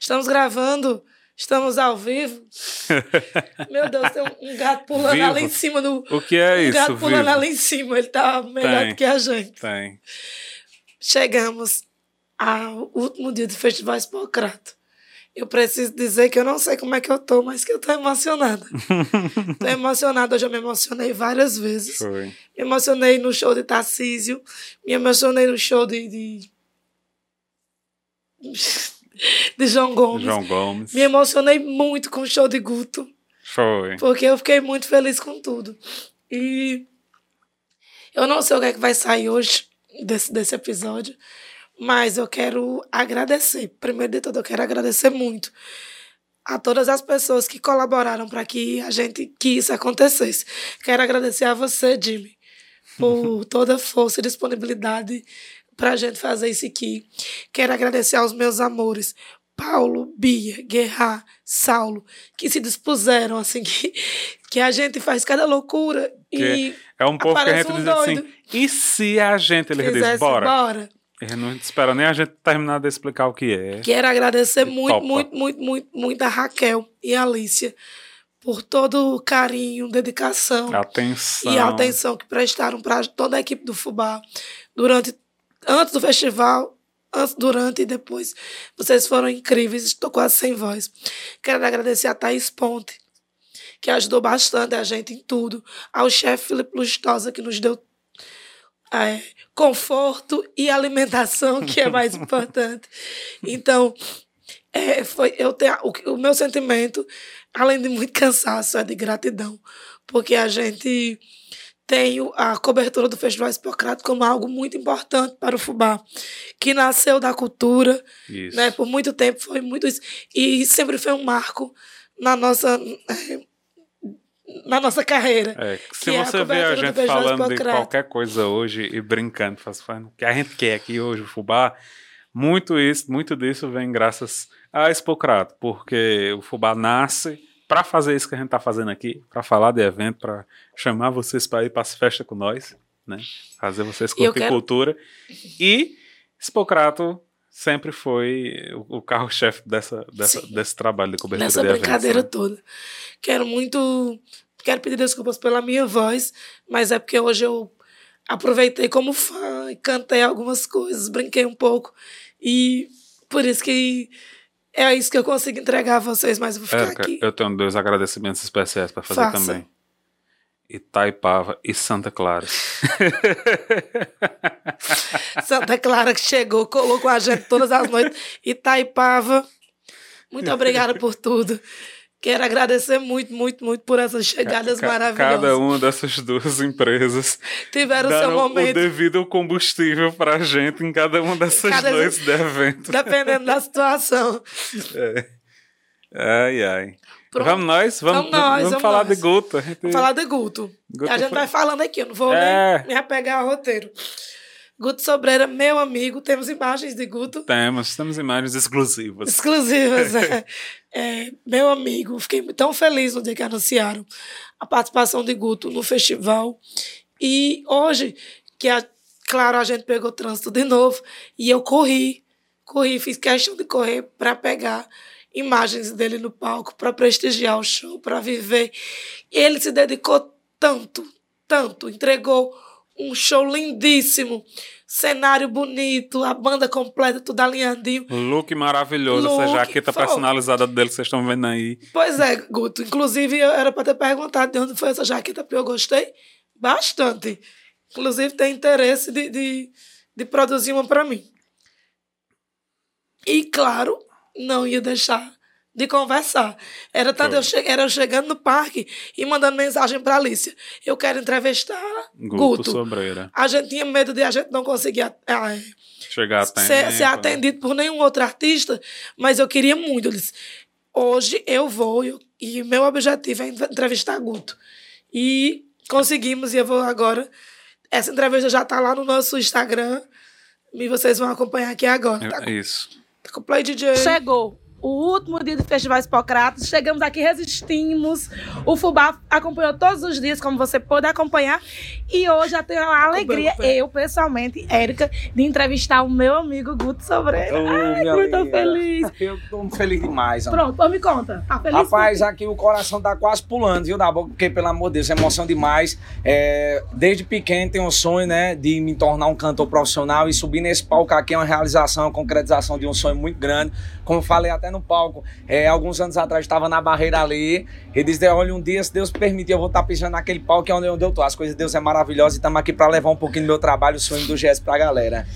Estamos gravando. Estamos ao vivo. Meu Deus, tem um, um gato pulando Vivo? ali em cima do. O que é um isso, gato pulando vivo? ali em cima. Ele tá melhor Tem. do que a gente. Tem. Chegamos ao último dia do Festival Hipocrato. Eu preciso dizer que eu não sei como é que eu tô, mas que eu tô emocionada. tô emocionada, hoje eu me emocionei várias vezes. Foi. Me emocionei no show de Tarcísio, me emocionei no show de. de, de João Gomes. João Gomes. Me emocionei muito com o show de Guto, Foi. porque eu fiquei muito feliz com tudo. E eu não sei o que, é que vai sair hoje desse, desse episódio, mas eu quero agradecer. Primeiro de tudo, eu quero agradecer muito a todas as pessoas que colaboraram para que a gente que isso acontecesse. Quero agradecer a você, Jimmy, por toda a força e disponibilidade para a gente fazer isso aqui. Quero agradecer aos meus amores, Paulo, Bia, Guerra, Saulo, que se dispuseram, assim, que, que a gente faz cada loucura e É um povo que a gente um diz assim, e se a gente, ele diz, bora. bora. Ele não espera nem a gente terminar de explicar o que é. Quero agradecer muito, Topa. muito, muito, muito, muito a Raquel e a Alicia por todo o carinho, dedicação Atenção. e atenção que prestaram para toda a equipe do Fubá durante antes do festival, antes, durante e depois. Vocês foram incríveis, estou quase sem voz. Quero agradecer a Thaís Ponte, que ajudou bastante a gente em tudo, ao chefe Felipe Lustosa, que nos deu é, conforto e alimentação, que é mais importante. Então, é, foi, eu tenho, o, o meu sentimento, além de muito cansaço, é de gratidão, porque a gente tem o- a cobertura do Festival Hipocrates como algo muito importante para o Fubá, que nasceu da cultura, Isso. né? Por muito tempo foi muito isso. E sempre foi um marco na nossa, eh, na nossa carreira. É, se que é a você vê a gente falando de Hipocrata. qualquer coisa hoje e brincando, faz, faz, o que a gente quer aqui hoje, o Fubá, muito isso, muito disso vem graças a Expocrato, porque o Fubá nasce para fazer isso que a gente está fazendo aqui, para falar de evento, para chamar vocês para ir para as festas com nós, né? Fazer vocês curtir quero- cultura. E Expocrato sempre foi o, o carro-chefe dessa, dessa, desse trabalho de cobertura nessa de eventos. brincadeira né? toda. Quero muito. Quero pedir desculpas pela minha voz, mas é porque hoje eu aproveitei como fã e cantei algumas coisas, brinquei um pouco. E por isso que é isso que eu consigo entregar a vocês, mas eu vou ficar Érica, aqui. eu tenho dois agradecimentos especiais para fazer Faça. também. Itaipava e Santa Clara. Santa Clara que chegou, colocou a gente todas as noites. Itaipava. Muito obrigada por tudo. Quero agradecer muito, muito, muito por essas chegadas Ca- maravilhosas. Cada uma dessas duas empresas Tiveram o seu deram o momento. devido combustível pra gente em cada uma dessas Cada- noites de evento. Dependendo da situação. Ai, ai. Pronto. Vamos nós? Vamos, Vamos nós, vamos vamos falar nós. de Guto. A gente- Vou falar de Guto. Guto a gente foi- vai falando aqui, eu não vou É. nem me apegar ao roteiro. Guto Sobreira, meu amigo, temos imagens de Guto Temos, temos imagens exclusivas. exclusivas. é. É, meu amigo, fiquei tão feliz no dia que anunciaram a participação de Guto no festival. E hoje, que a, claro, a gente pegou trânsito de novo, e eu corri, corri, fiz questão de correr para pegar imagens dele no palco, para prestigiar o show, para viver. Ele se dedicou tanto, tanto, entregou um show lindíssimo, cenário bonito, a banda completa, tudo alinhadinho. Look maravilhoso, essa Look, jaqueta foi. personalizada dele que vocês estão vendo aí. Pois é, Guto. Inclusive, eu era para ter perguntado de onde foi essa jaqueta, porque eu gostei bastante. Inclusive, tem interesse de, de, de produzir uma para mim. E, claro, não ia deixar de conversar. Era tanto Foi. eu, che era eu chegando no parque e mandando mensagem para Alicia. Eu quero entrevistar Guto, Guto. Sobreira. A gente tinha medo de a gente não conseguir ah, Chegar a tempo. ser, ser atendido por nenhum outro artista, mas eu queria muito. Eu disse, hoje eu vou eu- e meu objetivo é entrevistar Guto. E conseguimos, e eu vou agora. Essa entrevista já está lá no nosso Instagram e vocês vão acompanhar aqui agora. Tá, É Isso. tá com o Play DJ. Chegou. O último dia do Festival Hipócrates. Chegamos aqui, resistimos. O Fubá acompanhou todos os dias, como você pôde acompanhar. E hoje eu tenho a alegria, eu pessoalmente, Érica, de entrevistar o meu amigo Guto Sobreira. Ô, Ai, minha muito amiga. feliz. Eu tô feliz demais. Ana. Pronto, pô, me conta. Tá feliz? Rapaz, aqui o coração tá quase pulando, viu, da boca? Porque, pelo amor de Deus, é emoção demais. É, desde pequeno tenho um sonho, né, de me tornar um cantor profissional e subir nesse palco aqui é uma realização, uma concretização de um sonho muito grande. Como eu falei até no palco, é, alguns anos atrás estava na barreira ali e disse: olha, um dia, se Deus permitir, eu vou estar pisando naquele palco que é onde, eu tô. As coisas de Deus é maravilhosa e estamos aqui para levar um pouquinho do meu trabalho, o sonho do GS pra galera.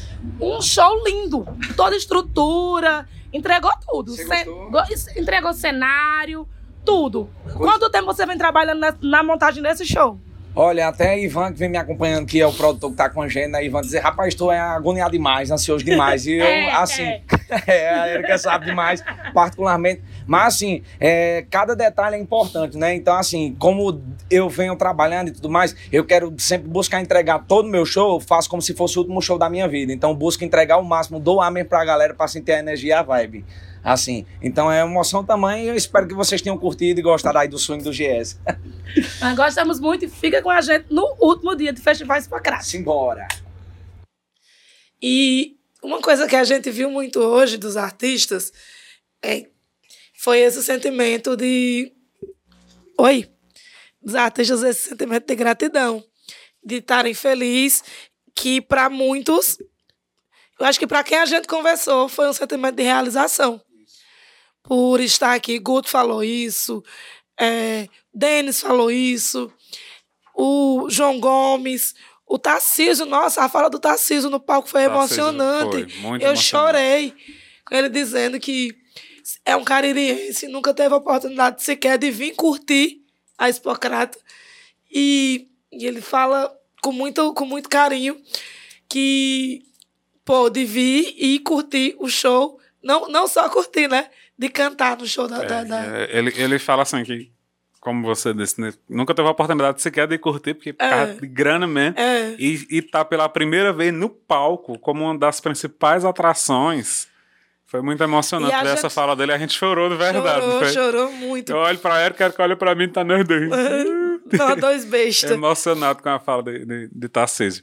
um show lindo. Toda estrutura, entregou tudo. Entregou cenário, tudo. Quanto tempo você vem trabalhando na, na montagem desse show? Olha, até Ivan, que vem me acompanhando, que é o produtor que tá com a gente, né? Ivan dizer, rapaz, tu é agoniado demais, ansioso demais. E eu, É, assim, é. é, a Erika sabe demais, particularmente. Mas, assim, é, cada detalhe é importante, né? Então, assim, como eu venho trabalhando e tudo mais, eu quero sempre buscar entregar todo o meu show, eu faço como se fosse o último show da minha vida. Então, busco entregar o máximo, dou amém pra galera pra sentir a energia e a vibe. Assim, então é emoção também. Eu espero que vocês tenham curtido e gostado aí do sonho do GS. Nós gostamos muito e fica com a gente no último dia do Festival Hipócrates. Simbora. E uma coisa que a gente viu muito hoje dos artistas é, foi esse sentimento de. Oi! Dos artistas, esse sentimento de gratidão, de estarem felizes, que para muitos, eu acho que para quem a gente conversou, foi um sentimento de realização. Por estar aqui, Guto falou isso, é, Denis falou isso, o João Gomes, o Tarcísio, nossa, a fala do Tarcísio no palco foi Tarcísio emocionante. foi Eu emocionante. chorei com ele dizendo que é um caririense, nunca teve a oportunidade sequer de vir curtir a Hipocrata. E, e ele fala com muito, com muito carinho que pôde vir e curtir o show. Não, não só curtir, né? De cantar no show da. da, da- É, ele, ele fala assim que, como você disse, né, nunca teve a oportunidade sequer de curtir, porque por É. de grana mesmo. É. E, e tá pela primeira vez no palco como uma das principais atrações. Foi muito emocionante E ver essa fala dele. A gente chorou de verdade. chorou, chorou muito. Eu olho pra Erika, Erika olha pra mim, tá nós dois. Nós dois bestas. emocionado com a fala de, de, de Tarcísio.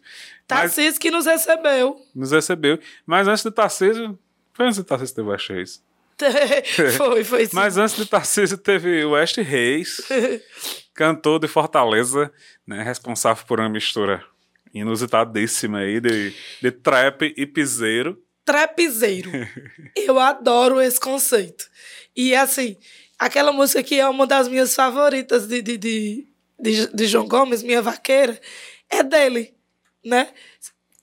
Mas Tarcísio que nos recebeu. nos recebeu. Mas antes de Tarcísio. Foi antes de Tarcísio teve o West Reis. foi, foi sim. Mas antes de Tarcísio teve o West Reis, cantor de Fortaleza, né, responsável por uma mistura inusitadíssima aí de, de trap e piseiro. Trapizeiro. Eu adoro esse conceito. E assim, aquela música que é uma das minhas favoritas de, de, de, de, de João Gomes, Minha Vaqueira, é dele, né?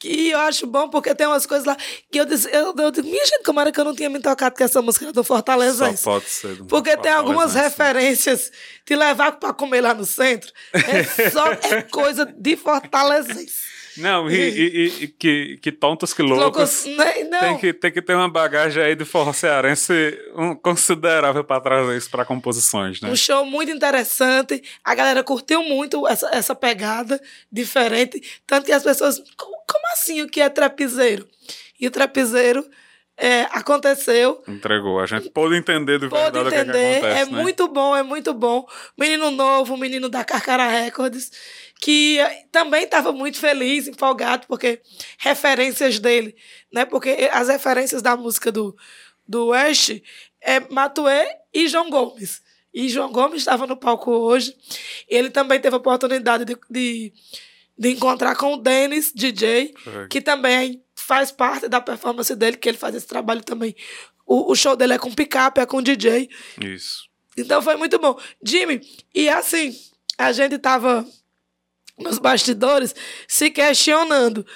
E eu acho bom porque tem umas coisas lá que eu, disse, eu, eu digo, minha gente, como era que eu não tinha me tocado com essa música do Fortaleza? Só pode ser. do Porque tem algumas Fortalezense. referências de levar para comer lá no centro. É só é coisa de fortalezense. Não, e, e- e- que, que tontos que loucos. né? Não. Tem que, tem que ter uma bagagem aí de forró cearense um, considerável para trazer isso para composições, né? Um show muito interessante. A galera curtiu muito essa, essa pegada diferente. Tanto que as pessoas. Como, assim o que é trapizeiro? E o trapizeiro é, aconteceu. Entregou. A gente pôde entender de Pode verdade o que, é que entender. acontece, é né? muito bom, é muito bom. Menino novo, menino da Carcara Records, que também estava muito feliz, empolgado, porque referências dele, né? Porque as referências da música do, do West é Matuê e João Gomes. E João Gomes estava no palco hoje. Ele também teve a oportunidade de, de, de encontrar com o Denis, DJ, que também faz parte da performance dele, que ele faz esse trabalho também. O, o show dele é com picape, é com DJ. Isso. Então foi muito bom. Jimmy, e assim, a gente tava nos bastidores se questionando.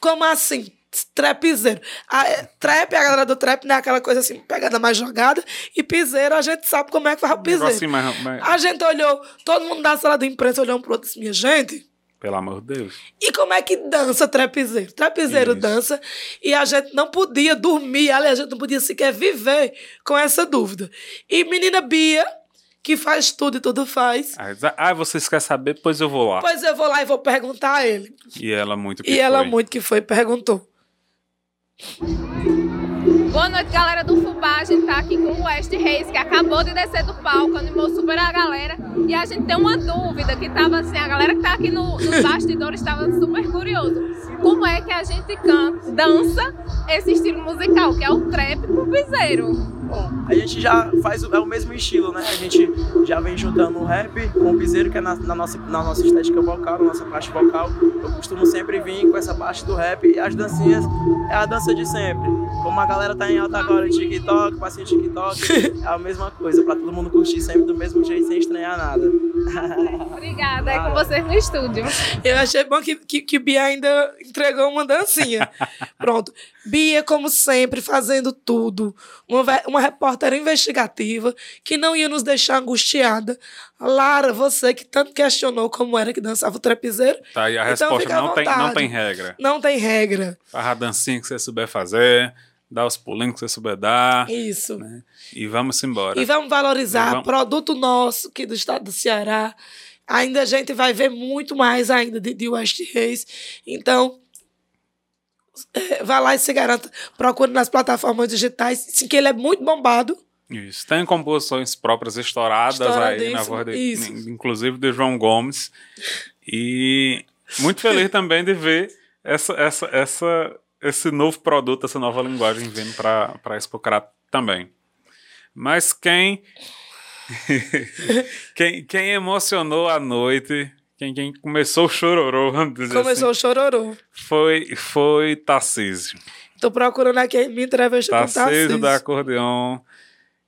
Como assim? Trapzeiro. A, é, trap, a galera do trap não é aquela coisa assim, pegada mais jogada. E piseiro, a gente sabe como é que faz o piseiro. Assim, mas, mas- A gente olhou, todo mundo da sala de imprensa olhou um pro outro e disse, minha gente, pelo amor de Deus. e como é que dança trapizeiro? Trapizeiro Isso. dança e a gente não podia dormir, aliás, a gente não podia sequer viver com essa dúvida. E menina Bia, que faz tudo e tudo faz, diz, ah, vocês querem saber? Pois eu vou lá. pois eu vou lá e vou perguntar a ele. E ela muito que e ela foi. muito que foi perguntou. Boa noite, galera do Fubá. A gente tá aqui com o West Reis, que acabou de descer do palco, animou super a galera. E a gente tem uma dúvida que tava assim, a galera que tá aqui no, nos bastidores estava super curioso. Como é que a gente canta, dança esse estilo musical, que é o trap pro piseiro? Bom, a gente já faz o, é o mesmo estilo, né? A gente já vem juntando o rap com o piseiro, que é na, na, nossa, na nossa estética vocal, na nossa parte vocal. Eu costumo sempre vir com essa parte do rap e as dancinhas é a dança de sempre. Como a galera tá em alta agora, TikTok, passinho TikTok, é a mesma coisa, pra todo mundo curtir sempre do mesmo jeito, sem estranhar nada. Obrigada, é com vocês no estúdio. Eu achei bom que, que, que Bia ainda entregou uma dancinha. Pronto. Bia, como sempre, fazendo tudo. Uma, uma repórter investigativa que não ia nos deixar angustiada. Lara, você que tanto questionou como era que dançava o trapizeiro. Tá, e a Então, resposta não tem, não tem regra. Não tem regra. Faz a dancinha que você souber fazer, dá os pulinhos que você souber dar, Isso. e vamos embora. E vamos valorizar E vamos- produto nosso aqui do estado do Ceará. Ainda a gente vai ver muito mais ainda de, de West Reis. Então, vá lá e se garanta. Procure nas plataformas digitais. Sim, que ele é muito bombado. Isso. Tem composições próprias estouradas aí na voz, de, inclusive de João Gomes. E muito feliz também de ver essa, essa, essa, esse novo produto, essa nova linguagem vindo para a Expocrat também. Mas quem, quem quem emocionou a noite, quem, quem começou o chororô, vamos dizer Começou assim, o chororô. foi, foi Tarcísio. Tô procurando aqui minha entrevista com o Tarcísio Tarcísio. da acordeon,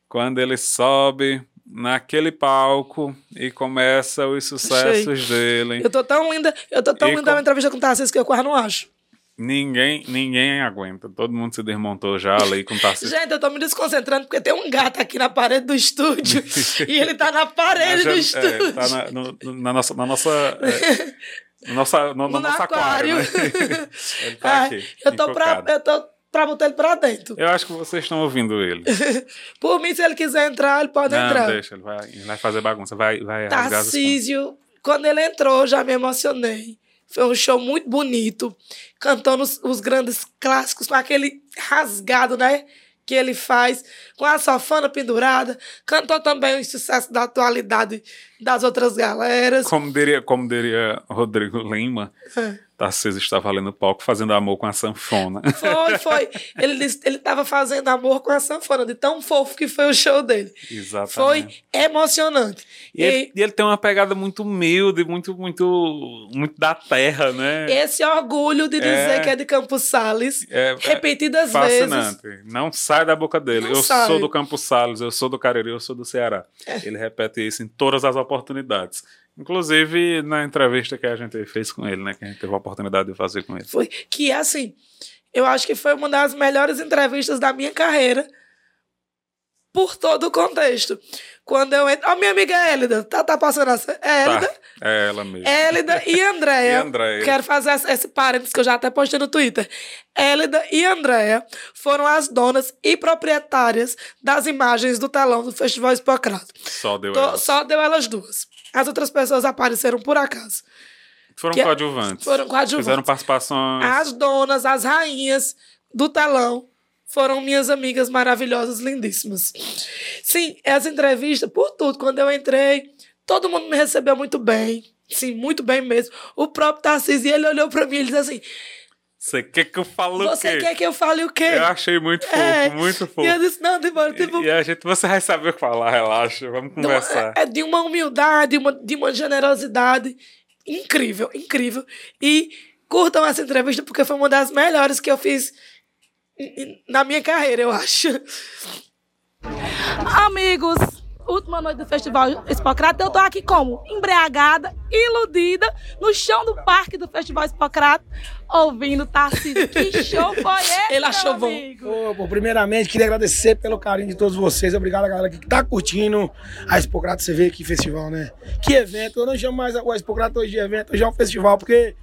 quando ele sobe naquele palco e começa os sucessos dele. Eu tô tão linda, eu tô tão E linda com- na entrevista com o Tarcísio que eu quase não acho. Ninguém, ninguém aguenta. Todo mundo se desmontou já ali com Tarcísio. Gente, eu tô me desconcentrando porque tem um gato aqui na parede do estúdio e ele tá na parede do Já- estúdio. é, tá na, no- na nossa, na nossa, é, no nossa, no, no no nosso aquário. aquário. né? ele tá Ai, aqui. eu, tô pra, encocado. eu tô pra botar ele pra dentro. Eu acho que vocês estão ouvindo ele. Por mim, se ele quiser entrar, ele pode Não, entrar. deixa, ele vai, ele vai fazer bagunça, vai, vai. Tarcísio, quando ele entrou, já me emocionei. Foi um show muito bonito, cantando os, os grandes clássicos, com aquele rasgado, né? Que ele faz, com a sofana pendurada. Cantou também os sucessos da atualidade das outras galeras. Como diria, como diria Rodrigo Lima, É. Tarcísio estava ali no palco fazendo amor com a sanfona. Foi, foi. Ele estava fazendo amor com a sanfona, de tão fofo que foi o show dele. Exatamente. Foi emocionante. E ele, e ele tem uma pegada muito humilde, muito, muito, muito da terra, né? Esse orgulho de dizer É. que é de Campos Sales, É- é repetidas vezes. Fascinante. Não sai da boca dele. Não eu sai. sou do Campos Salles, eu sou do Cariri, eu sou do Ceará. É. Ele repete isso em todas as oportunidades. Inclusive na entrevista que a gente fez com ele, né? Que a gente teve a oportunidade de fazer com ele. Foi que assim, eu acho que foi uma das melhores entrevistas da minha carreira por todo o contexto. Quando eu entro, ó, minha amiga Élida, tá, tá passando essa Élida, Tá, é ela mesmo. Élida e Andréia. E Andréia. Quero fazer esse, esse parênteses que eu já até postei no Twitter. Élida e Andréia foram as donas e proprietárias das imagens do telão do Festival Hipocrato. Só deu Tô- ela. só deu elas duas. As outras pessoas apareceram por acaso. Foram que- coadjuvantes. foram coadjuvantes. Fizeram participações. As donas, as rainhas do telão foram minhas amigas maravilhosas, lindíssimas. Sim, essa entrevista, por tudo, quando eu entrei, todo mundo me recebeu muito bem. Sim, muito bem mesmo. O próprio Tarcísio, ele olhou pra mim e disse assim: Você quer que eu fale o Você quê? quer que eu fale o quê? Eu achei muito fofo, É, muito fofo. E eu disse: Não, tipo, tipo E a gente, você vai saber o que falar, relaxa, vamos Não, conversar. é, é de uma humildade, uma, de uma generosidade incrível, incrível. E curtam essa entrevista porque foi uma das melhores que eu fiz na minha carreira, eu acho. Amigos, última noite do Festival Hipocrata, eu tô aqui como? Embriagada, iludida, no chão do parque do Festival Hipocrata, ouvindo Tarcísio. Que show foi esse, Ele achou meu bom. amigo? Ô, pô, primeiramente, queria agradecer pelo carinho de todos vocês. Obrigado a galera que tá curtindo a Expocrato CV aqui festival, né? Que evento. Eu não chamo mais o Expocrato hoje de evento, hoje é um festival, porque,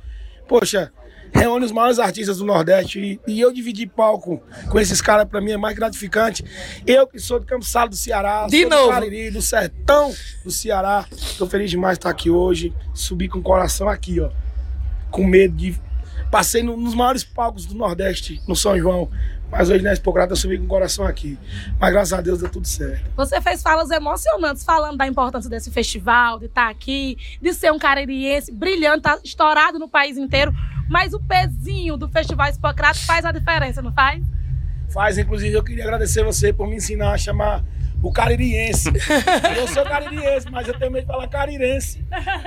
poxa, reúne os maiores artistas do Nordeste. E, e eu dividir palco com esses caras, pra mim, é mais gratificante. Eu que sou de Campos Salo do Ceará, De sou novo. do Cariri, do sertão do Ceará. Tô feliz demais de estar aqui hoje. Subi com o coração aqui, ó. Com medo de Passei no- nos maiores palcos do Nordeste, no São João. Mas hoje na Expocrata eu subi com o coração aqui. Mas graças a Deus deu tudo certo. Você fez falas emocionantes falando da importância desse festival, de estar aqui, de ser um caririense brilhante, tá estourado no país inteiro. Mas o pezinho do Festival Expocrata faz a diferença, não faz? Faz, inclusive, eu queria agradecer você por me ensinar a chamar o caririense. eu sou caririense, mas eu tenho medo de falar carirense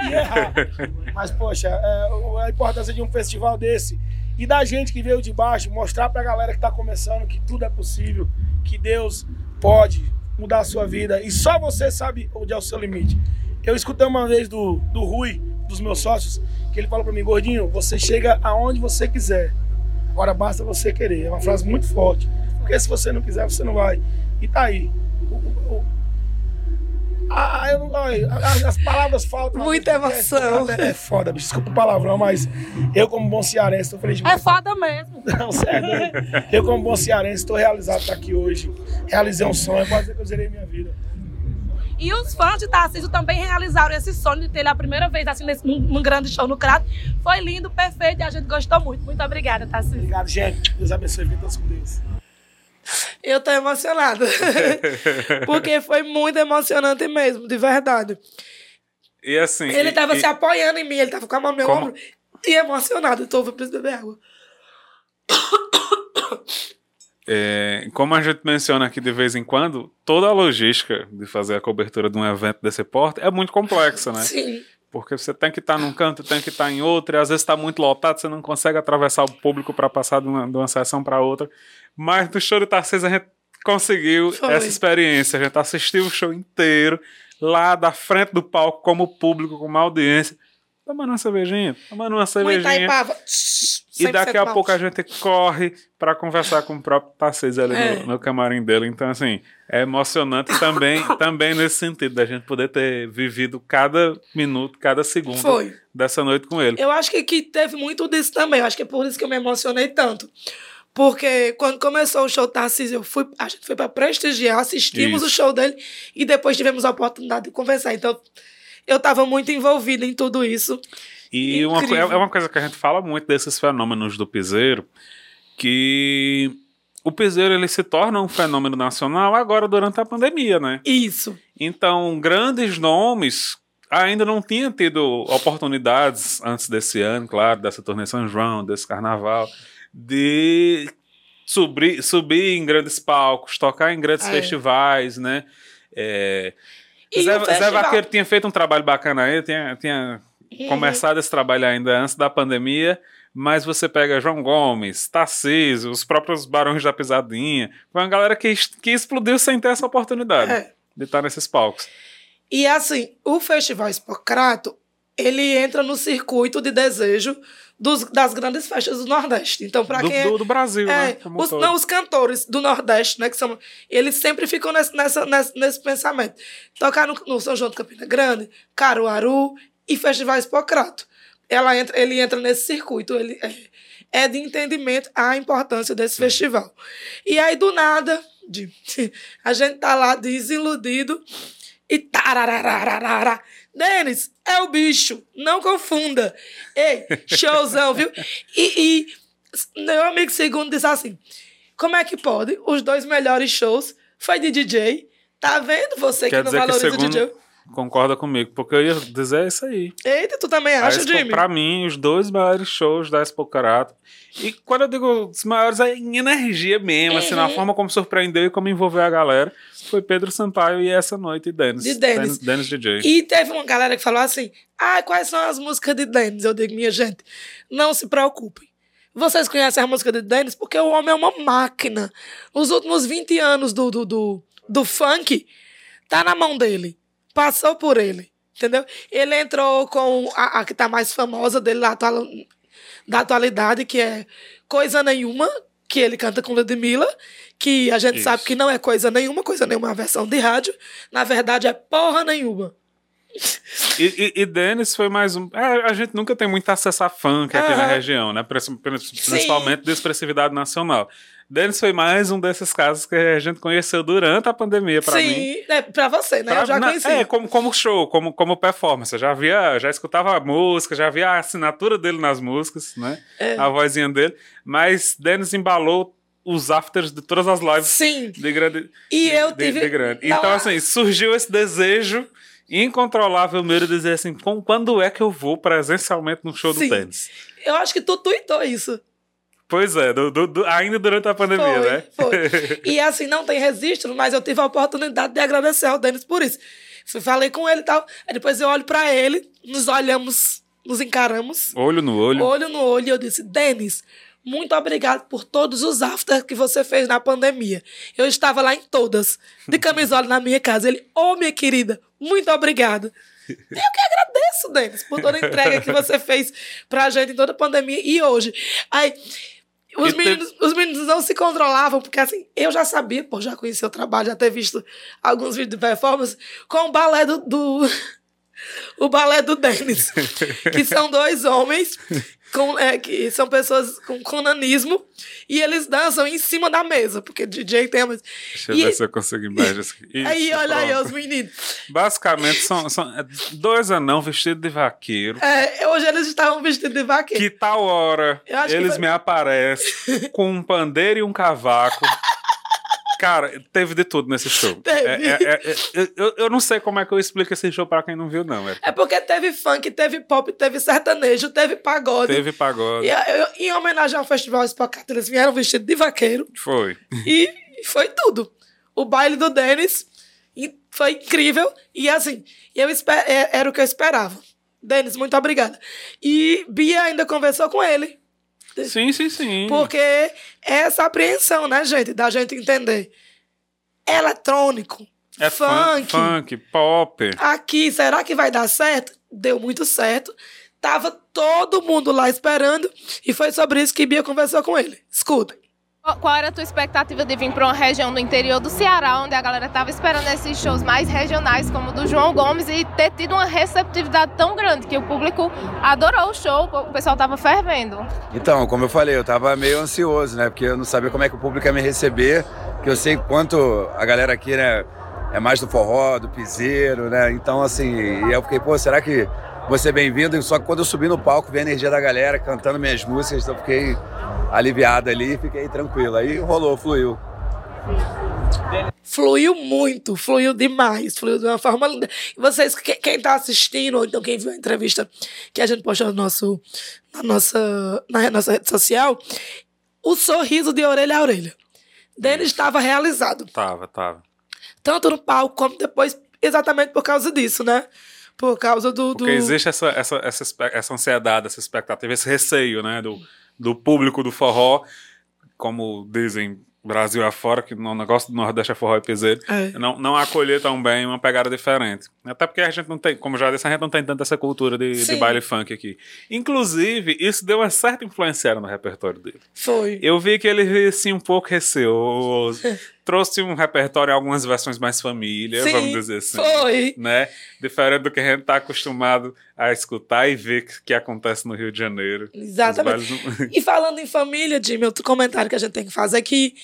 e errar. Mas, poxa, é, a importância de um festival desse e da gente que veio de baixo, mostrar pra galera que tá começando que tudo é possível, que Deus pode mudar a sua vida e só você sabe onde é o seu limite. Eu escutei uma vez do, do Rui, dos meus sócios, que ele falou pra mim, gordinho, você chega aonde você quiser. Agora basta você querer. É uma frase muito forte. Porque se você não quiser, você não vai. E tá aí. O, ah, eu não, as, as palavras faltam. Muita emoção. É, é foda, bicho. Desculpa o palavrão, mas eu, como bom cearense, tô feliz demais. É foda mesmo. Não, sério. Eu, como bom cearense, estou realizado estar aqui hoje. Realizei um sonho, pode dizer que eu zerei minha vida. E os fãs de Tarcísio também realizaram esse sonho de ter ele a primeira vez assim nesse, num, num grande show no Crato. Foi lindo, perfeito e a gente gostou muito. Muito obrigada, Tarcísio. Obrigado, gente. Deus abençoe. Vidas com Deus. Eu tô emocionada. Porque foi muito emocionante mesmo, de verdade. E assim. Ele e- tava e- se apoiando em mim, ele tava com a mão no meu Como- ombro e emocionado. Eu vou precisar beber água. É, como a gente menciona aqui de vez em quando, toda a logística de fazer a cobertura de um evento desse porte é muito complexa, né? Sim. Porque você tem que estar num canto, tem que estar em outro, e às vezes está muito lotado, você não consegue atravessar o público para passar de uma, de uma sessão para outra. Mas no show de Tarcísio a gente conseguiu Foi. essa experiência. A gente assistiu o show inteiro, lá da frente do palco, como público, como audiência, tomando uma cervejinha, tomando uma cervejinha. E daqui a pouco a gente corre para conversar com o próprio Tarcísio ali É. no, no camarim dele. Então, assim, é emocionante também, também nesse sentido, da gente poder ter vivido cada minuto, cada segundo Foi. dessa noite com ele. Eu acho que, que teve muito disso também. Eu acho que é por isso que eu me emocionei tanto. Porque quando começou o show Tarcísio, eu fui, a gente foi para prestigiar, assistimos Isso. o show dele e depois tivemos a oportunidade de conversar. Então, eu estava muito envolvida em tudo isso. E uma, é é uma coisa que a gente fala muito desses fenômenos do piseiro, que o piseiro ele se torna um fenômeno nacional agora durante a pandemia, né? Isso. Então, grandes nomes ainda não tinham tido oportunidades antes desse ano, claro, dessa turnê São João, desse carnaval, de subir, subir em grandes palcos, tocar em grandes É. festivais, né? É, Zé, Zé Vaqueiro tinha feito um trabalho bacana aí, tinha, tinha Uhum. começado esse trabalho ainda antes da pandemia, mas você pega João Gomes, Tarcísio, os próprios Barões da Pisadinha, foi uma galera que, que explodiu sem ter essa oportunidade É. de estar nesses palcos. E assim, o Festival Expocrato, ele entra no circuito de desejo dos, das grandes festas do Nordeste. Então, para quem do, do Brasil, É, né? os, não, os cantores do Nordeste, né, que são, eles sempre ficam nesse, nessa, nesse, nesse pensamento. Tocar no, no São João de Campina Grande, Caruaru e Festival Expocrato. Ela entra, ele entra nesse circuito, ele é, é de entendimento a importância desse festival. E aí, do nada, de, a gente tá lá desiludido e tarararararara. Denis, é o bicho, não confunda. Ei, showzão, viu? E, e meu amigo segundo disse assim: como é que pode? Os dois melhores shows foi de DJ. Tá vendo você Quer que não dizer que valoriza o segundo DJ? Concorda comigo, porque eu ia dizer isso aí. Eita, tu também acha, Expo, Jimmy? pra mim, os dois maiores shows da Expo Carato. E quando eu digo os maiores, é em energia mesmo, assim, na Uhum. forma como surpreendeu e como envolveu a galera. Foi Pedro Sampaio e essa noite Dennis. De Dennis. Dennis DJ. E teve uma galera que falou assim: ah, quais são as músicas de Dennis? Eu digo, minha gente, não se preocupem. Vocês conhecem a música de Dennis porque o homem é uma máquina. Os últimos 20 anos do, do, do, do funk tá na mão dele. Passou por ele. Entendeu? Ele entrou com a, a que tá mais famosa dele lá, atual- da atualidade, que é Coisa Nenhuma, que ele canta com Ludmilla, que a gente Isso. sabe que não é coisa nenhuma, coisa nenhuma é uma versão de rádio. Na verdade, é porra nenhuma. E, e, e Dennis foi mais um. é, a gente nunca tem muito acesso a funk aqui na Aham. região, né? Princi- Principalmente de expressividade nacional. Dennis foi mais um desses casos que a gente conheceu durante a pandemia, pra mim. Sim, é pra você, né? Pra- eu já na- conheci. É, como, como show, como, como performance. Eu já via, já escutava a música, já via a assinatura dele nas músicas, né? É. A vozinha dele. Mas Dennis embalou os afters de todas as lives Sim. de grande. E eu de- tive. de grande. Então, assim, surgiu esse desejo incontrolável meu de dizer assim: "Com- quando é que eu vou presencialmente no show Sim. do tênis? Eu acho que tu tweetou isso. Pois é, do- do- ainda durante a pandemia, Foi, né? foi. E assim, não tem registro, mas eu tive a oportunidade de agradecer ao Denis por isso. Falei com ele e tal. Aí depois eu olho pra ele, nos olhamos, nos encaramos, olho no olho. olho no olho, e eu disse: Denis, muito obrigado por todos os after que você fez na pandemia. Eu estava lá em todas, de camisola na minha casa. Ele, ô minha querida, muito obrigado. Eu que agradeço, Denis, por toda a entrega que você fez pra gente em toda a pandemia e hoje. Aí, os meninos, os meninos não se controlavam, porque assim, eu já sabia, pô, já conhecia o trabalho, já ter visto alguns vídeos de performance com o balé do. do- o balé do Denis. que são dois homens com, é, que são pessoas com conanismo e eles dançam em cima da mesa, porque DJ tem. Mas... Deixa eu ver se eu consigo imagens aqui. Aí, Isso, olha aí, pronto. os meninos. Basicamente, são, são é, dois anão vestidos de vaqueiro. É, hoje eles estavam vestidos de vaqueiro. Que tal hora eles foi- me aparecem com um pandeiro e um cavaco. Cara, teve de tudo nesse show. Teve. É- é- é- é- eu, eu não sei como é que eu explico esse show pra quem não viu, não. É, É porque teve funk, teve pop, teve sertanejo, teve pagode. teve pagode. E eu- em homenagem ao Festival Espocata, eles vieram vestidos de vaqueiro Foi. e foi tudo. O baile do Denis foi incrível. E assim, eu esper- é- era o que eu esperava. Denis, muito obrigada. E Bia ainda conversou com ele. Sim, sim, sim. Porque é essa apreensão, né, gente? Da gente entender. Eletrônico, é funk, funk, funk, pop. aqui, será que vai dar certo? Deu muito certo. Tava todo mundo lá esperando. E foi sobre isso que Bia conversou com ele. Escutem. Qual- era a tua expectativa de vir para uma região do interior do Ceará, onde a galera tava esperando esses shows mais regionais, como o do João Gomes, e ter tido uma receptividade tão grande que o público adorou o show, o pessoal tava fervendo. Então, como eu falei, eu tava meio ansioso, né? Porque eu não sabia como é que o público ia me receber, que eu sei quanto a galera aqui, né, é mais do forró, do piseiro, né? Então, assim, e eu fiquei, pô, será que vou ser bem-vindo? Só que quando eu subi no palco, vi a energia da galera cantando minhas músicas, então eu fiquei aliviado ali e fiquei tranquilo. Aí rolou, fluiu. Fluiu muito, fluiu demais, fluiu de uma forma linda. E vocês, que- quem tá assistindo, ou então quem viu a entrevista que a gente postou no nosso, na, nossa, na nossa rede social, o sorriso de orelha a orelha. Denis estava realizado. Tava, tava. tanto no palco como depois, exatamente por causa disso, né? Por causa do. do... Porque existe essa, essa, essa, essa ansiedade, essa expectativa, esse receio, né? Do, do público do forró, como dizem Brasil afora, que no negócio do Nordeste é forró e piseiro, É. não, não acolher tão bem uma pegada diferente. Até porque a gente não tem, como já disse, a gente não tem tanta essa cultura de, de baile funk aqui. Inclusive, isso deu uma certa influência no repertório dele. Foi. Eu vi que ele assim um pouco receoso, trouxe um repertório, algumas versões mais família, Sim, vamos dizer assim Foi. né? Diferente do que a gente tá acostumado a escutar e ver que, que acontece no Rio de Janeiro. Exatamente. Bailes E falando em família, Jimmy, outro comentário que a gente tem que fazer é que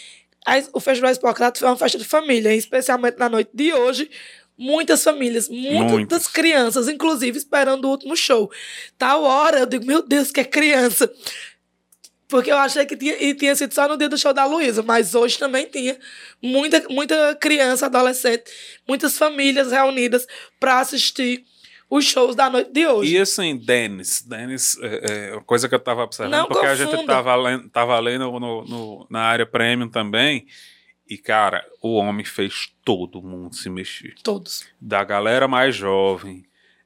o Festival Hipócrates foi uma festa de família, especialmente na noite de hoje. Muitas famílias, muitas Muitas. crianças, inclusive, esperando o último show. Tal hora, eu digo, meu Deus, que é criança. Porque eu achei que tinha, e tinha sido só no dia do show da Luísa, mas hoje também tinha muita, muita criança, adolescente, muitas famílias reunidas para assistir os shows da noite de hoje. E assim, Dennis, Dennis, é, é coisa que eu tava observando, Não porque a gente confunda. tava lendo, tava lendo no, no- na área premium também, e cara, o homem fez todo mundo se mexer. Todos. Da galera mais jovem,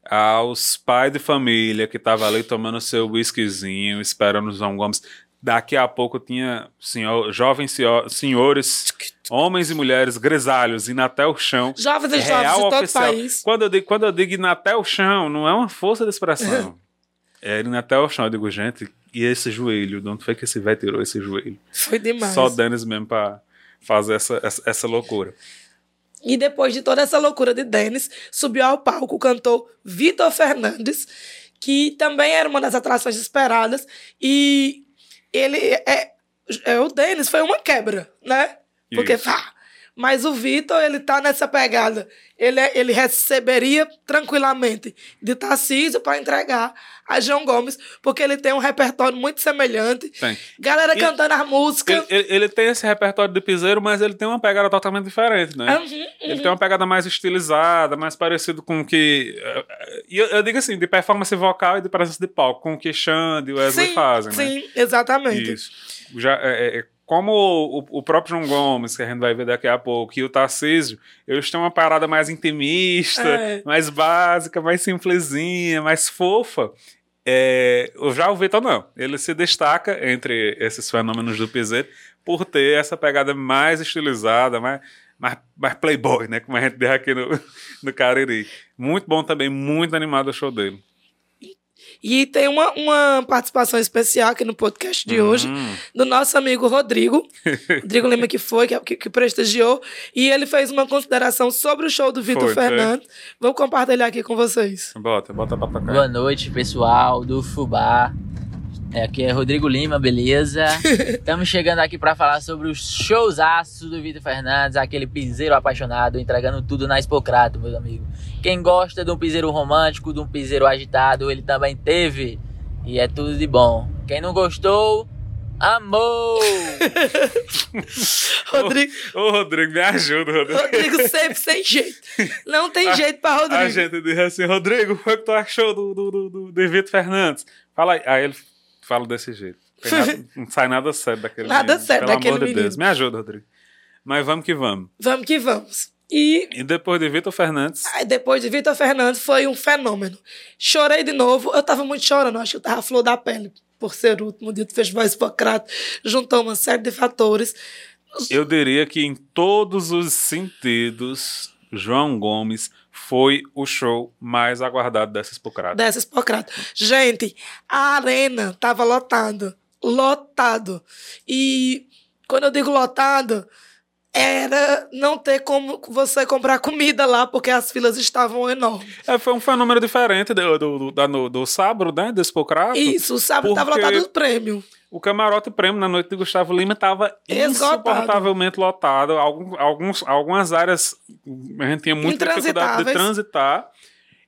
aos pais de família que tava ali tomando seu whiskyzinho, esperando o João Gomes. Daqui a pouco tinha senhor, jovens senhor- senhores, homens e mulheres grisalhos indo até o chão. Jovens e jovens de todo oficial. país. Quando eu, digo, quando eu digo ir até o chão, não é uma força de expressão. é ir até o chão. Eu digo, gente, e esse joelho? De onde foi que esse velho tirou esse joelho? Foi demais. Só Dennis mesmo pra fazer essa, essa, essa loucura. E depois de toda essa loucura de Denis, subiu ao palco o cantor Vitor Fernandes, que também era uma das atrações esperadas. E ele é. é o Denis foi uma quebra, né? Porque Isso. pá, Mas o Vitor, ele tá nessa pegada. Ele, é- ele receberia tranquilamente de Tarcísio para entregar a João Gomes, porque ele tem um repertório muito semelhante. Tem. Galera E- cantando as músicas. Ele, ele- ele tem esse repertório de piseiro, mas ele tem uma pegada totalmente diferente, né? Uhum, Ele tem uma pegada mais estilizada, mais parecido com o que. eh, E eu, eu digo assim, de performance vocal e de presença de palco, com o que Xande e o Wesley sim, fazem, né? sim, exatamente. Isso. Já, é, é, como o, o próprio João Gomes, que a gente vai ver daqui a pouco, e o Tarcísio, eles têm uma parada mais intimista, É. mais básica, mais simplesinha, mais fofa. É, já o Vitor não. Ele se destaca entre esses fenômenos do piseiro por ter essa pegada mais estilizada, mais, mais, mais playboy, né? Como a gente diz aqui no, no Cariri. Muito bom também, muito animado o show dele. E tem uma, uma participação especial aqui no podcast de hoje Hum. do nosso amigo Rodrigo. Rodrigo Lima que foi, que, que, prestigiou. E ele fez uma consideração sobre o show do Vitor. Fernandes. Vou compartilhar aqui com vocês. Bota, bota pra tocar. Boa noite, pessoal do Fubá. É, aqui é Rodrigo Lima, beleza? Estamos chegando aqui para falar sobre os showzaços do Vitor Fernandes, aquele piseiro apaixonado, entregando tudo na Expocrato, meus amigos. Quem gosta de um piseiro romântico, de um piseiro agitado, ele também teve. E é tudo de bom. Quem não gostou, amou! Rodrigo, Ô, Rodrigo, me ajuda, Rodrigo. Rodrigo sempre sem jeito. Não tem jeito pra A Rodrigo. gente diz assim, Rodrigo, o que foi que tu achou do, do, do, do, do Vitor Fernandes? Fala aí. Aí ele fala desse jeito. Nada- não sai nada sério daquele Nada menino. sério Pelo daquele amor de Deus, menino. me ajuda, Rodrigo. Mas vamos que vamos. Vamos que vamos. E E depois de Vitor Fernandes, aí depois de Vitor Fernandes foi um fenômeno. Chorei de novo. Eu tava muito chorando. Acho que eu tava flor da pele. Por ser o último dia do Festival Hipocrata. Juntou uma série de fatores. eu diria que em todos os sentidos, João Gomes foi o show mais aguardado dessa Expocrata. dessa Hipocrata. Gente, a arena tava lotada. Lotado. E quando eu digo lotado, era não ter como você comprar comida lá, porque as filas estavam enormes. É, foi um fenômeno diferente do, do, do, do sábado, né? Do Expocrata. Isso, o sábado tava Porque- lotado do prêmio. O camarote prêmio na noite de Gustavo Lima estava insuportavelmente lotado. Alguns, algumas áreas a gente tinha muita dificuldade de transitar.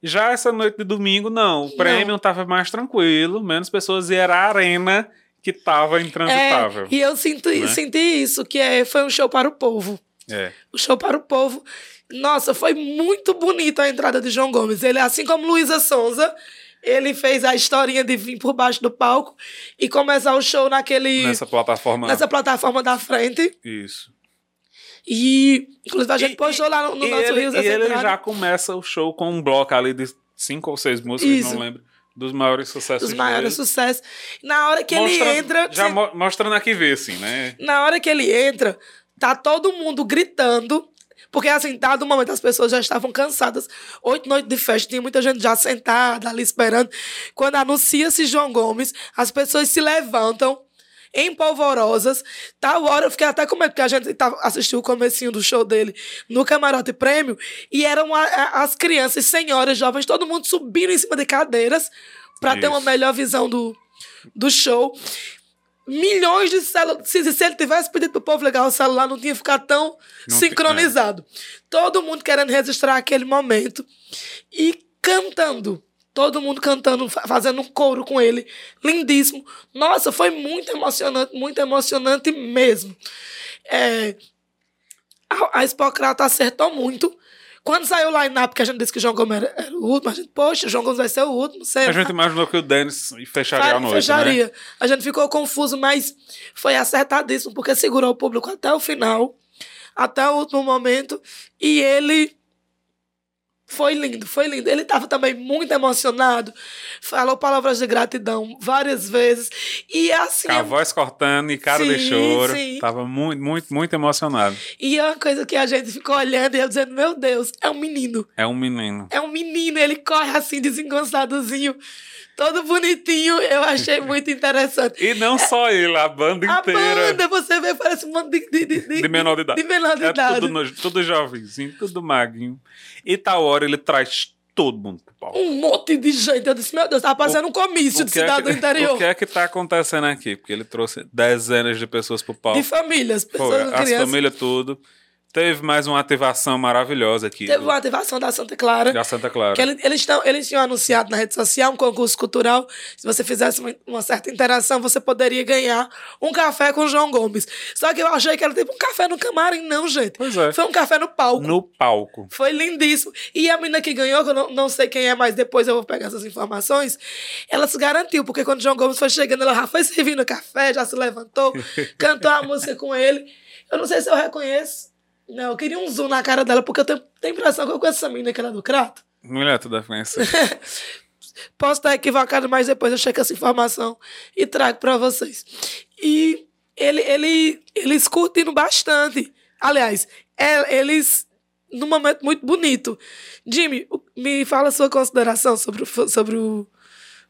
Já essa noite de domingo, não. O prêmio estava mais tranquilo, menos pessoas, e era a arena que estava intransitável. É, e eu sinto, né? senti isso, que é, foi um show para o povo. É. O show para o povo. Nossa, foi muito bonito a entrada de João Gomes. Ele, assim como Luísa Sonza, ele fez a historinha de vir por baixo do palco e começar o show naquele. Nessa plataforma. nessa plataforma da frente. Isso. E, inclusive, a gente E- postou lá no, no nosso ele, Rios e ele já começa o show com um bloco ali de cinco ou seis músicas, Isso. não lembro. Dos maiores sucessos dos maiores dele. sucessos. Na hora que ele Mostrando- entra. Já se- mo- mostrando aqui ver, assim, né? Na hora que ele entra, tá todo mundo gritando. Porque, assim, dado o momento, as pessoas já estavam cansadas. Oito noites de festa, tinha muita gente já sentada ali esperando. Quando anuncia-se João Gomes, as pessoas se levantam empolvorosas. Tal hora eu fiquei até com medo, porque a gente tava, assistiu o comecinho do show dele no Camarote Prêmio, e eram a- a- as crianças, senhoras, jovens, todo mundo subindo em cima de cadeiras para ter uma melhor visão do, do show. Milhões de celulares. Se, se ele tivesse pedido pro povo ligar o celular, não tinha ficado tão Não sincronizado. Todo mundo querendo registrar aquele momento e cantando. Todo mundo cantando, fa- fazendo um coro com ele. Lindíssimo. Nossa, foi muito emocionante, muito emocionante mesmo. É, a, a Hipocrata acertou muito. Quando saiu o line-up, que a gente disse que o João Gomes era, era o último, a gente, poxa, o João Gomes vai ser o último. A gente imaginou que o Dennis fecharia a noite, fecharia. né? A gente ficou confuso, mas foi acertadíssimo, porque segurou o público até o final, até o último momento, e ele foi lindo, foi lindo. Ele estava também muito emocionado, falou palavras de gratidão várias vezes, e assim, Com a voz cortando e cara de Sim, choro. sim. Tava muito, muito, muito emocionado. e é uma coisa que a gente ficou olhando e eu dizendo, meu Deus, é um menino. É um menino. É um menino, ele corre assim, desengonçadozinho, todo bonitinho. Eu achei muito interessante. E não só ele, a banda A inteira. banda, você vê, parece um monte de, de, de, de- menor de idade. de menor de é idade. tudo, no- tudo jovenzinho, tudo maguinho. E tal hora ele traz todo mundo pro palco. Um monte de gente. Eu disse, meu Deus, tá parecendo um comício de é cidade que- do interior. O que é que tá acontecendo aqui? Porque ele trouxe dezenas de pessoas pro palco. De famílias, pessoas Foi, as crianças. famílias tudo. Teve mais uma ativação maravilhosa aqui. Teve do- uma ativação da Santa Clara. da Santa Clara. Que ele- eles, eles tinham anunciado na rede social um concurso cultural. Se você fizesse uma, uma certa interação, você poderia ganhar um café com o João Gomes. Só que eu achei que era tipo um café no camarim, não, gente. Pois é. Foi um café no palco. No palco. Foi lindíssimo. E a menina que ganhou, que eu não, não sei quem é, mas depois eu vou pegar essas informações, ela se garantiu, porque quando o João Gomes foi chegando, ela já foi servindo café, já se levantou, cantou a música com ele. Eu não sei se eu reconheço. Não, eu queria um zoom na cara dela, porque eu tenho, tenho a impressão que eu conheço essa menina que era do Crato. Mulher, tu deve conhecer. Posso estar equivocado, mas depois eu checo essa informação e trago para vocês. E ele, ele, eles curtindo bastante. Aliás, é- eles num momento muito bonito. Jimmy, me fala a sua consideração sobre o, sobre o,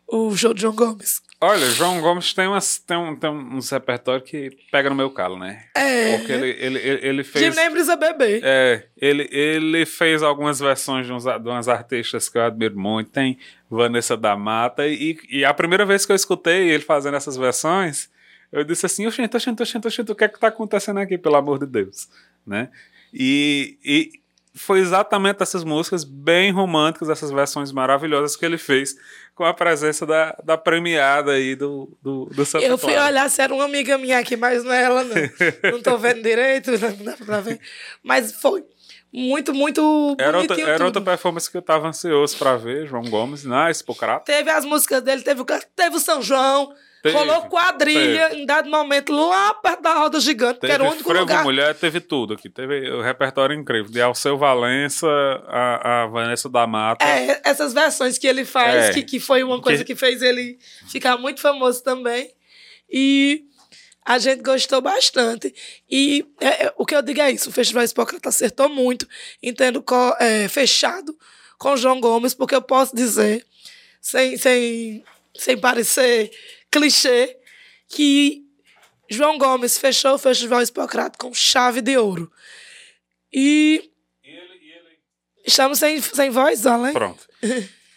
o show de João Gomes. Olha, João Gomes tem, umas, tem, um, tem uns repertórios que pega no meu calo, né? É. Porque ele, ele, ele, ele fez. Jimmy nem precisa beber. É, ele, ele fez algumas versões de, uns, de umas artistas que eu admiro muito. Tem Vanessa da Mata. E, e a primeira vez que eu escutei ele fazendo essas versões, eu disse assim: Oxente, oxente, oxente, oxente, o que é que tá acontecendo aqui, pelo amor de Deus? Né? E, e foi exatamente essas músicas bem românticas, essas versões maravilhosas que ele fez com a presença da, da premiada aí do, do, do Santa Eu fui Clara. olhar se era uma amiga minha aqui, mas não é ela, não. não tô vendo direito, não dá pra ver. Mas foi muito, muito Era outra, era tudo. outra performance que eu tava ansioso pra ver, João Gomes, na Expocrata. Teve as músicas dele, teve o, teve o São João, Teve, rolou quadrilha em dado momento lá perto da roda gigante, que era o Teve único Frevo lugar. Mulher, teve tudo aqui. Teve o repertório incrível. De Alceu Valença, a, a Vanessa da Mata. É, essas versões que ele faz, É. que, que foi uma coisa Que- que fez ele ficar muito famoso também. E a gente gostou bastante. E é, é, o que eu digo é isso: o Festival Hipócrita acertou muito em tendo co- é, fechado com o João Gomes, porque eu posso dizer, sem, sem, sem parecer clichê, que João Gomes fechou o Festival Hipócrita com chave de ouro. E. Estamos sem, sem voz, Alan? Pronto.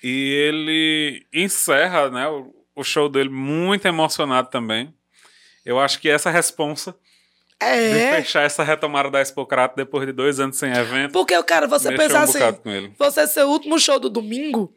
E ele encerra né, o, o show dele muito emocionado também. Eu acho que essa responsa de É. fechar essa retomada da Expocrata depois de dois anos sem evento. Porque, cara, você pensar um assim, você ser o último show do domingo,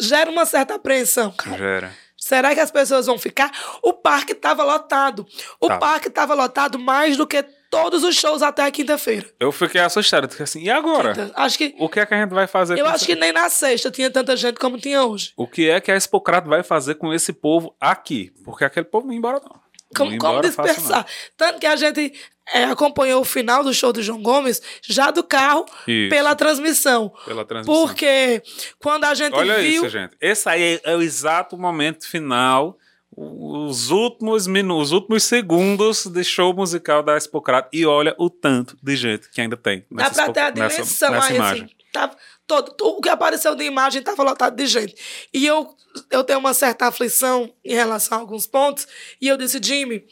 gera uma certa apreensão, cara. Gera. Será que as pessoas vão ficar? O parque estava lotado. O Tava. parque estava lotado mais do que todos os shows até a quinta-feira. Eu fiquei assustado. Fiquei assim, e agora? Quinta. Acho que, O que é que a gente vai fazer eu acho essa- que nem na sexta tinha tanta gente como tinha hoje. O que é que a Expocrata vai fazer com esse povo aqui? Porque aquele povo não ia embora, não. Como, como dispersar? Tanto que a gente é, acompanhou o final do show do João Gomes já do carro Isso. pela transmissão. Pela transmissão. Porque quando a gente Olha viu. isso, gente. Esse aí é o exato momento final, os últimos minutos, os últimos segundos de show musical da Expocrata. E olha o tanto de gente que ainda tem. Dá pra ter a expo- nessa- dimensão nessa aí, imagem. assim. Tava todo, o que apareceu de imagem estava lotado de gente. E eu, eu tenho uma certa aflição em relação a alguns pontos. E eu disse, Jimmy,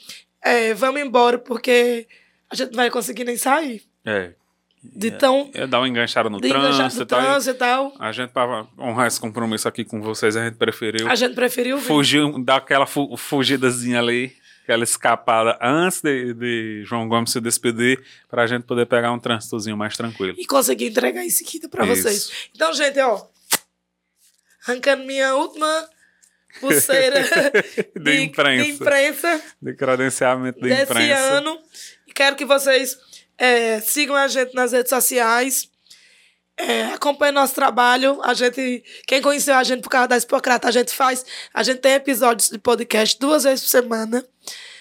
é, vamos embora, porque a gente não vai conseguir nem sair. É. De tão. Ia dar uma enganchada no trânsito e tal. trânsito e tal. A gente, para honrar esse compromisso aqui com vocês, a gente preferiu A gente preferiu vir. fugir, dar aquela fu fugidazinha ali, aquela escapada antes de, de João Gomes se despedir, para a gente poder pegar um trânsitozinho mais tranquilo. e conseguir entregar em seguida pra Isso. vocês. Então, gente, ó. Arrancando minha última pulseira De imprensa. de imprensa De credenciamento de desse imprensa. ano. E quero que vocês é, sigam a gente nas redes sociais. É, acompanhem nosso trabalho. A gente, quem conheceu a gente por causa da Hipocrata, a gente faz. A gente tem episódios de podcast duas vezes por semana.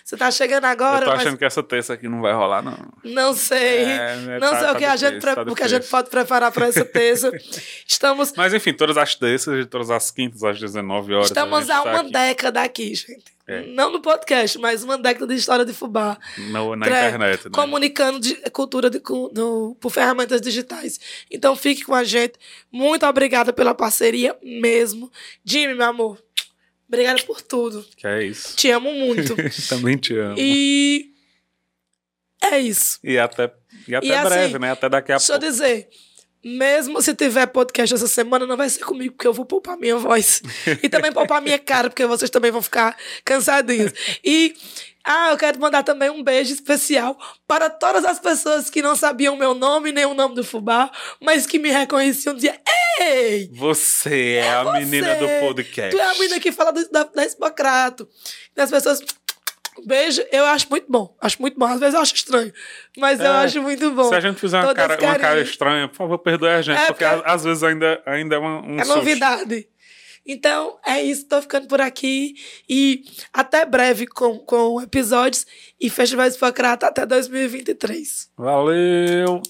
Você tá chegando agora, Eu tô mas achando que essa terça aqui não vai rolar, não. não sei. É, né, não tá- sei tá o que a gente, pre- tá o que a gente pode preparar para essa terça. Estamos Mas enfim, todas as terças todas as quintas às 19 horas. Estamos há tá uma aqui década aqui, gente. É. Não no podcast, mas uma década de história de fubá. no- na internet. Né? Comunicando de, cultura de, no- por ferramentas digitais. Então fique com a gente. Muito obrigada pela parceria mesmo. Jimmy, meu amor, obrigada por tudo. Que é isso. Te amo muito. Também te amo. e é isso. E até, e até E assim, breve, né? Até daqui a Deixa eu pouco. dizer. Mesmo se tiver podcast essa semana, não vai ser comigo, porque eu vou poupar minha voz. E também poupar minha cara, porque vocês também vão ficar cansadinhos. E ah, eu quero mandar também um beijo especial para todas as pessoas que não sabiam meu nome, nem o nome do fubá, mas que me reconheciam dizia: Ei! Você é, a você. menina do podcast. Tu é a menina que fala do, da, da Hipocrato. E as pessoas. Beijo, eu acho muito bom. Acho muito bom. Às vezes eu acho estranho, mas eu É, acho muito bom. Se a gente fizer uma cara, uma cara estranha, por favor, perdoe a gente, É, porque porque- às, vezes ainda, ainda é uma, um É susto. novidade. Então, é isso. Tô ficando por aqui. E até breve com, com episódios e festivais Hipocrata até 2023. Valeu!